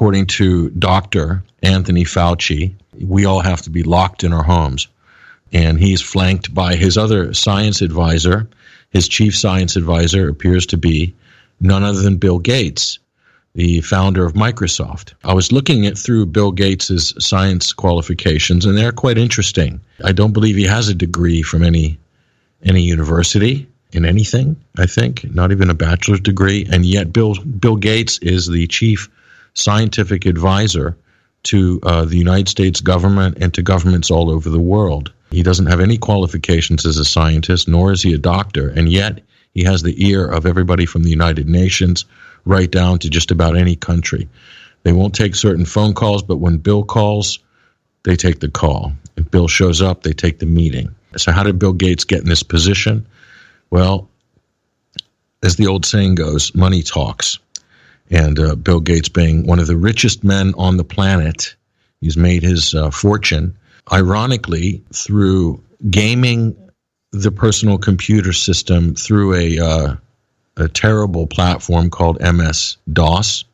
according to Dr. Anthony Fauci, we all have to be locked in our homes. And he's flanked by his other science advisor. His chief science advisor appears to be none other than Bill Gates, the founder of Microsoft. I was looking at through Bill Gates's science qualifications, and they're quite interesting. I don't believe he has a degree from any any university in anything. I think not even a bachelor's degree, and yet Bill Bill Gates is the chief scientific advisor to uh, the United States government and to governments all over the world. He doesn't have any qualifications as a scientist, nor is he a doctor, and yet he has the ear of everybody from the United Nations right down to just about any country. They won't take certain phone calls, but when Bill calls, they take the call. If Bill shows up, they take the meeting. So, how did Bill Gates get in this position? Well, as the old saying goes, money talks. And uh, Bill Gates, being one of the richest men on the planet, he's made his uh, fortune, ironically, through gaming the personal computer system through a, uh, a terrible platform called MS DOS,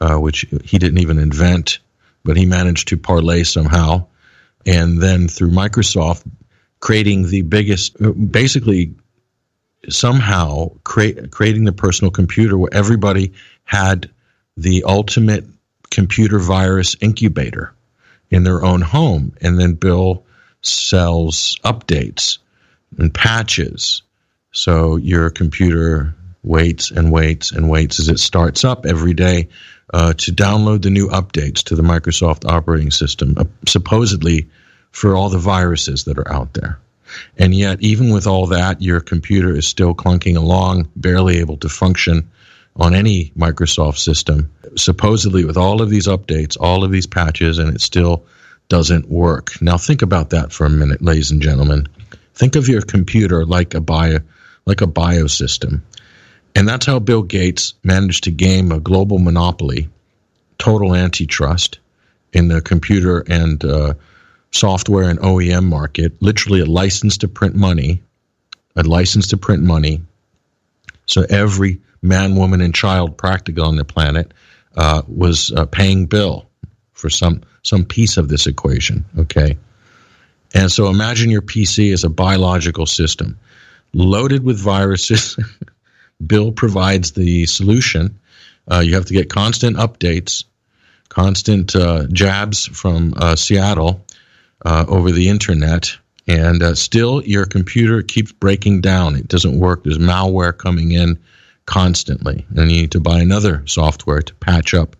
uh, which he didn't even invent, but he managed to parlay somehow. And then through Microsoft, creating the biggest, basically somehow creating the personal computer where everybody had the ultimate computer virus incubator in their own home. And then Bill sells updates and patches. So your computer waits and waits and waits as it starts up every day uh, to download the new updates to the Microsoft operating system, uh, supposedly for all the viruses that are out there. And yet, even with all that, your computer is still clunking along, barely able to function on any Microsoft system, supposedly with all of these updates, all of these patches, and it still doesn't work. Now, think about that for a minute, ladies and gentlemen. Think of your computer like a bio, like a biosystem. And that's how Bill Gates managed to game a global monopoly, total antitrust in the computer and uh, software and OEM market, literally a license to print money, a license to print money. So every man, woman, and child practically on the planet uh, was uh, paying Bill for some some piece of this equation. Okay, and so imagine your PC as a biological system loaded with viruses. Bill provides the solution. Uh, you have to get constant updates, constant uh, jabs from uh, Seattle uh, over the internet, and uh, still your computer keeps breaking down. It doesn't work. There's malware coming in constantly, and you need to buy another software to patch up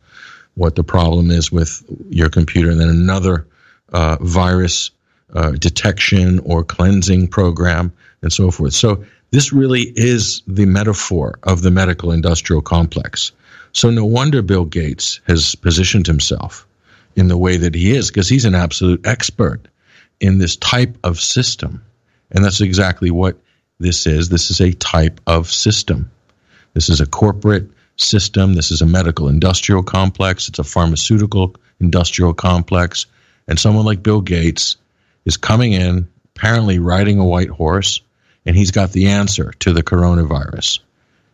what the problem is with your computer, and then another uh, virus uh, detection or cleansing program, and so forth. So this really is the metaphor of the medical industrial complex. So no wonder Bill Gates has positioned himself in the way that he is because he's an absolute expert in this type of system. And that's exactly what this is. This is a type of system. This is a corporate system. This is a medical industrial complex. It's a pharmaceutical industrial complex. And someone like Bill Gates is coming in, apparently riding a white horse, and he's got the answer to the coronavirus.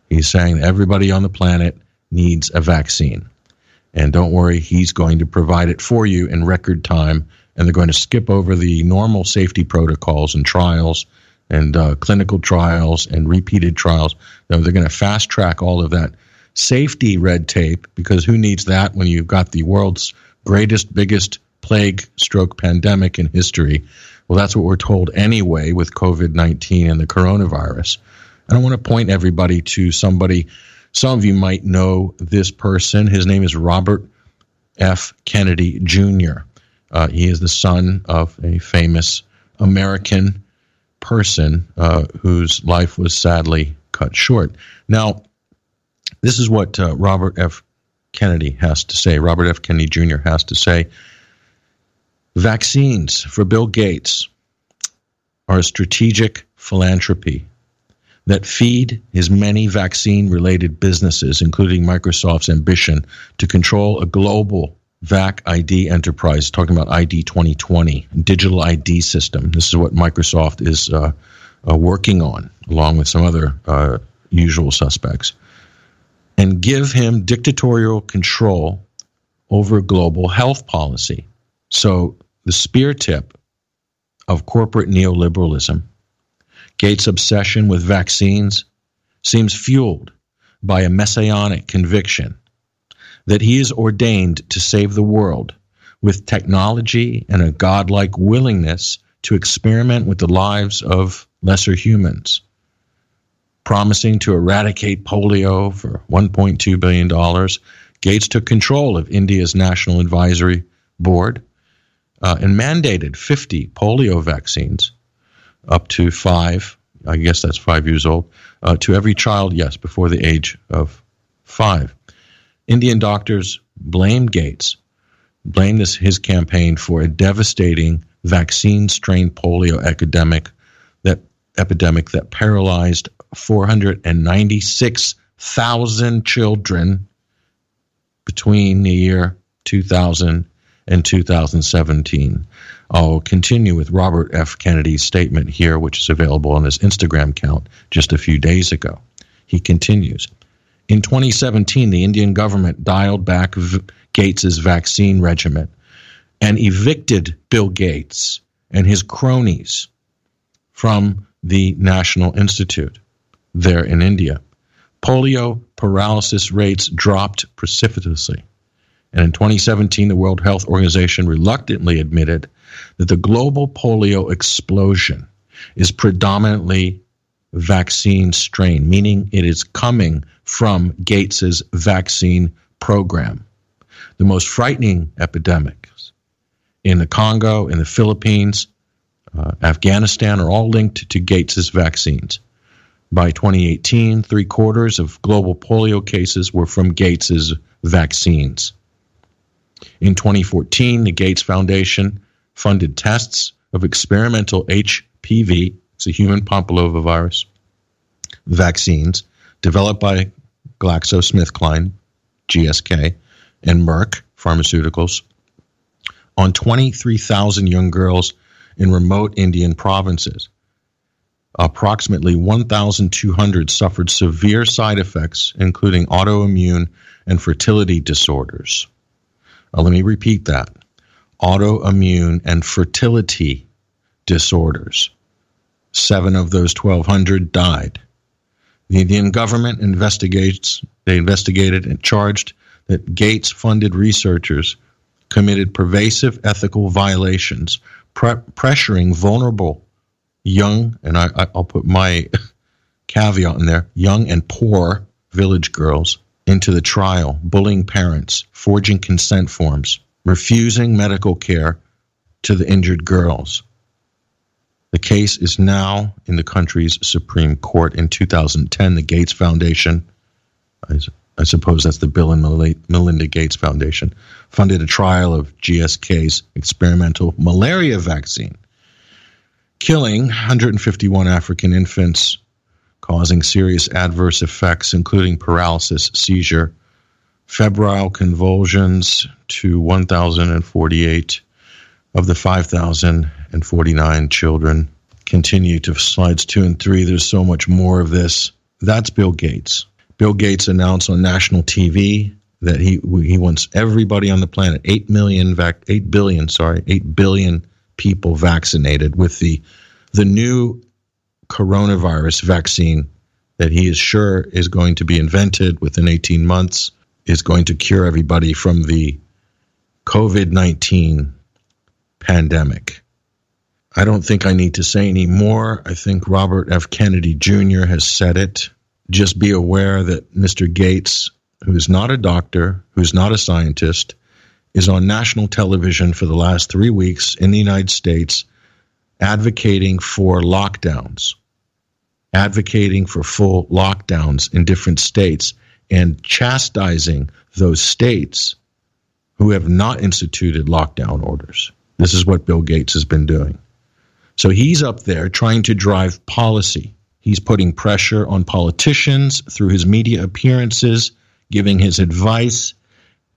He's saying everybody on the planet needs a vaccine. And don't worry, he's going to provide it for you in record time. And they're going to skip over the normal safety protocols and trials and uh, clinical trials and repeated trials. They're going to fast track all of that safety red tape because who needs that when you've got the world's greatest, biggest plague stroke pandemic in history? Well, that's what we're told anyway with COVID 19 and the coronavirus. And I want to point everybody to somebody some of you might know this person. His name is Robert F. Kennedy Jr. Uh, he is the son of a famous American person uh, whose life was sadly cut short. Now, this is what uh, Robert F. Kennedy has to say. Robert F. Kennedy Jr. has to say vaccines for Bill Gates are a strategic philanthropy that feed his many vaccine related businesses, including Microsoft's ambition to control a global VAC ID enterprise, talking about ID 2020, digital ID system. This is what Microsoft is uh, uh, working on, along with some other uh, usual suspects. And give him dictatorial control over global health policy. So the spear tip of corporate neoliberalism, Gates' obsession with vaccines, seems fueled by a messianic conviction that he is ordained to save the world with technology and a godlike willingness to experiment with the lives of lesser humans. Promising to eradicate polio for $1.2 billion, Gates took control of India's National Advisory Board uh, and mandated 50 polio vaccines up to five, I guess that's five years old, uh, to every child, yes, before the age of five. Indian doctors blamed Gates, blamed this, his campaign for a devastating vaccine strain polio epidemic that epidemic that paralyzed 496,000 children between the year 2000 and 2017. I'll continue with Robert F. Kennedy's statement here, which is available on his Instagram account just a few days ago. He continues In 2017, the Indian government dialed back v- Gates's vaccine regimen and evicted Bill Gates and his cronies from the National Institute there in India. Polio paralysis rates dropped precipitously. And in 2017, the World Health Organization reluctantly admitted that the global polio explosion is predominantly vaccine strain, meaning it is coming from Gates's vaccine program. The most frightening epidemics in the Congo, in the Philippines, uh, Afghanistan are all linked to Gates's vaccines. By 2018, three quarters of global polio cases were from Gates's vaccines. In 2014, the Gates Foundation funded tests of experimental HPV, it's a human papillomavirus, vaccines developed by GlaxoSmithKline, GSK, and Merck Pharmaceuticals on 23,000 young girls in remote Indian provinces. Approximately 1,200 suffered severe side effects, including autoimmune and fertility disorders. Now, let me repeat that autoimmune and fertility disorders. Seven of those 1,200 died. The Indian government investigates, they investigated and charged that Gates funded researchers committed pervasive ethical violations, pre- pressuring vulnerable young, and I, I'll put my caveat in there, young and poor village girls into the trial, bullying parents, forging consent forms, refusing medical care to the injured girls. The case is now in the country's Supreme Court. In 2010, the Gates Foundation, I, I suppose that's the Bill and Melinda Gates Foundation, funded a trial of GSK's experimental malaria vaccine, killing 151 African infants causing serious adverse effects, including paralysis, seizure, febrile convulsions to 1,048 of the 5,049 children. Continue to slides two and three. There's so much more of this. That's Bill Gates. Bill Gates announced on national TV that he he wants everybody on the planet, eight million, vac, eight billion, sorry, eight billion people vaccinated with the the new coronavirus vaccine that he is sure is going to be invented within 18 months is going to cure everybody from the COVID 19 pandemic. I don't think I need to say any more. I think Robert F. Kennedy Jr. has said it. Just be aware that Mr. Gates, who is not a doctor, who's not a scientist, is on national television for the last three weeks in the United States advocating for lockdowns, advocating for full lockdowns in different states, and chastising those states who have not instituted lockdown orders. This is what Bill Gates has been doing. So he's up there trying to drive policy. He's putting pressure on politicians through his media appearances, giving his advice.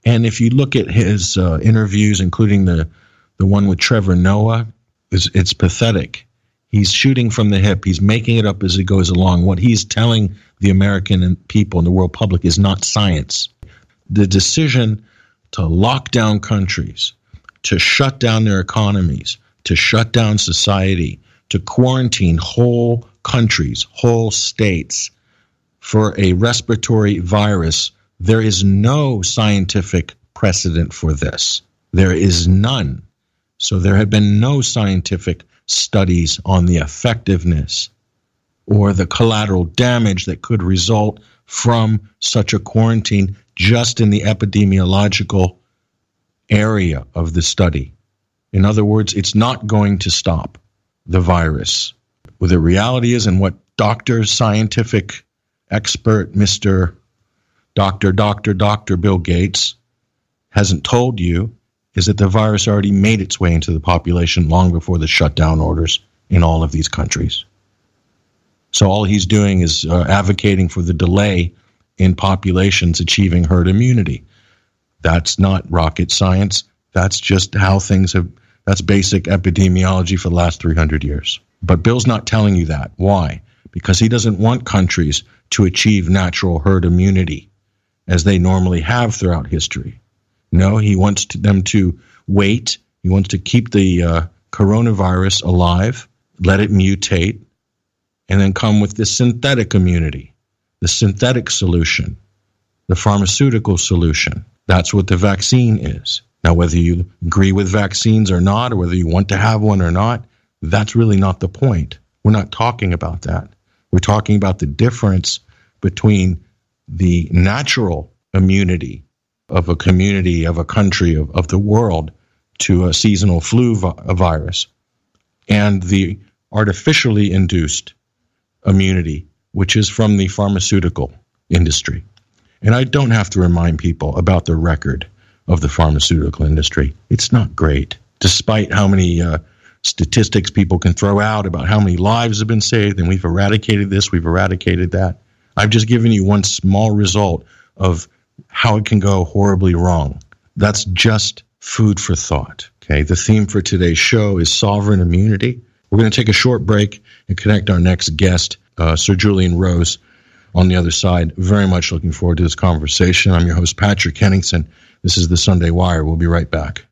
And if you look at his uh, interviews, including the, the one with Trevor Noah, it's, it's pathetic. He's shooting from the hip. He's making it up as he goes along. What he's telling the American people and the world public is not science. The decision to lock down countries, to shut down their economies, to shut down society, to quarantine whole countries, whole states for a respiratory virus, there is no scientific precedent for this. There is none. So there have been no scientific studies on the effectiveness or the collateral damage that could result from such a quarantine just in the epidemiological area of the study. In other words, it's not going to stop the virus. Well, the reality is, and what Dr. Scientific Expert Mr. Dr. Dr. Dr. Bill Gates hasn't told you is that the virus already made its way into the population long before the shutdown orders in all of these countries. So all he's doing is uh, advocating for the delay in populations achieving herd immunity. That's not rocket science. That's just how things have, that's basic epidemiology for the last 300 years. But Bill's not telling you that. Why? Because he doesn't want countries to achieve natural herd immunity as they normally have throughout history. No, he wants to, them to wait. He wants to keep the uh, coronavirus alive, let it mutate, and then come with the synthetic immunity, the synthetic solution, the pharmaceutical solution. That's what the vaccine is. Now, whether you agree with vaccines or not, or whether you want to have one or not, that's really not the point. We're not talking about that. We're talking about the difference between the natural immunity of a community, of a country, of, of the world to a seasonal flu vi- virus and the artificially induced immunity, which is from the pharmaceutical industry. And I don't have to remind people about the record of the pharmaceutical industry. It's not great, despite how many uh, statistics people can throw out about how many lives have been saved and we've eradicated this, we've eradicated that. I've just given you one small result of how it can go horribly wrong. That's just food for thought. Okay. The theme for today's show is sovereign immunity. We're going to take a short break and connect our next guest, uh, Sir Julian Rose, on the other side. Very much looking forward to this conversation. I'm your host, Patrick Henningsen. This is the Sunday Wire. We'll be right back.